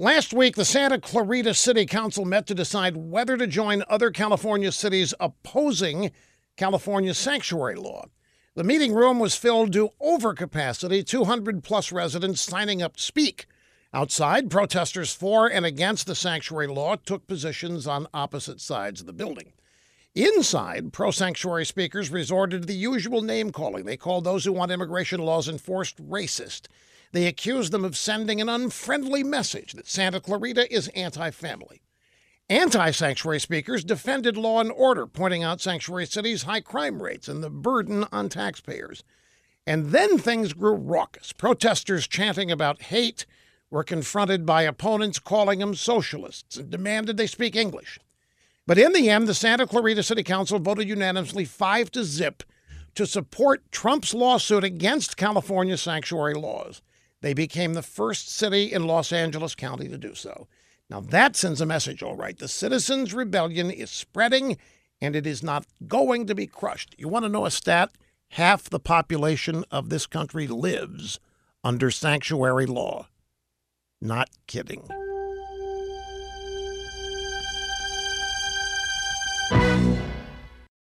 Last week, the Santa Clarita City Council met to decide whether to join other California cities opposing California's sanctuary law. The meeting room was filled to overcapacity, 200 plus residents signing up to speak. Outside, protesters for and against the sanctuary law took positions on opposite sides of the building. Inside, pro sanctuary speakers resorted to the usual name calling. They called those who want immigration laws enforced racist. They accused them of sending an unfriendly message that Santa Clarita is anti family. Anti sanctuary speakers defended law and order, pointing out sanctuary cities' high crime rates and the burden on taxpayers. And then things grew raucous. Protesters chanting about hate were confronted by opponents calling them socialists and demanded they speak English. But in the end, the Santa Clarita City Council voted unanimously 5 to zip to support Trump's lawsuit against California sanctuary laws. They became the first city in Los Angeles County to do so. Now, that sends a message, all right. The citizens' rebellion is spreading and it is not going to be crushed. You want to know a stat? Half the population of this country lives under sanctuary law. Not kidding.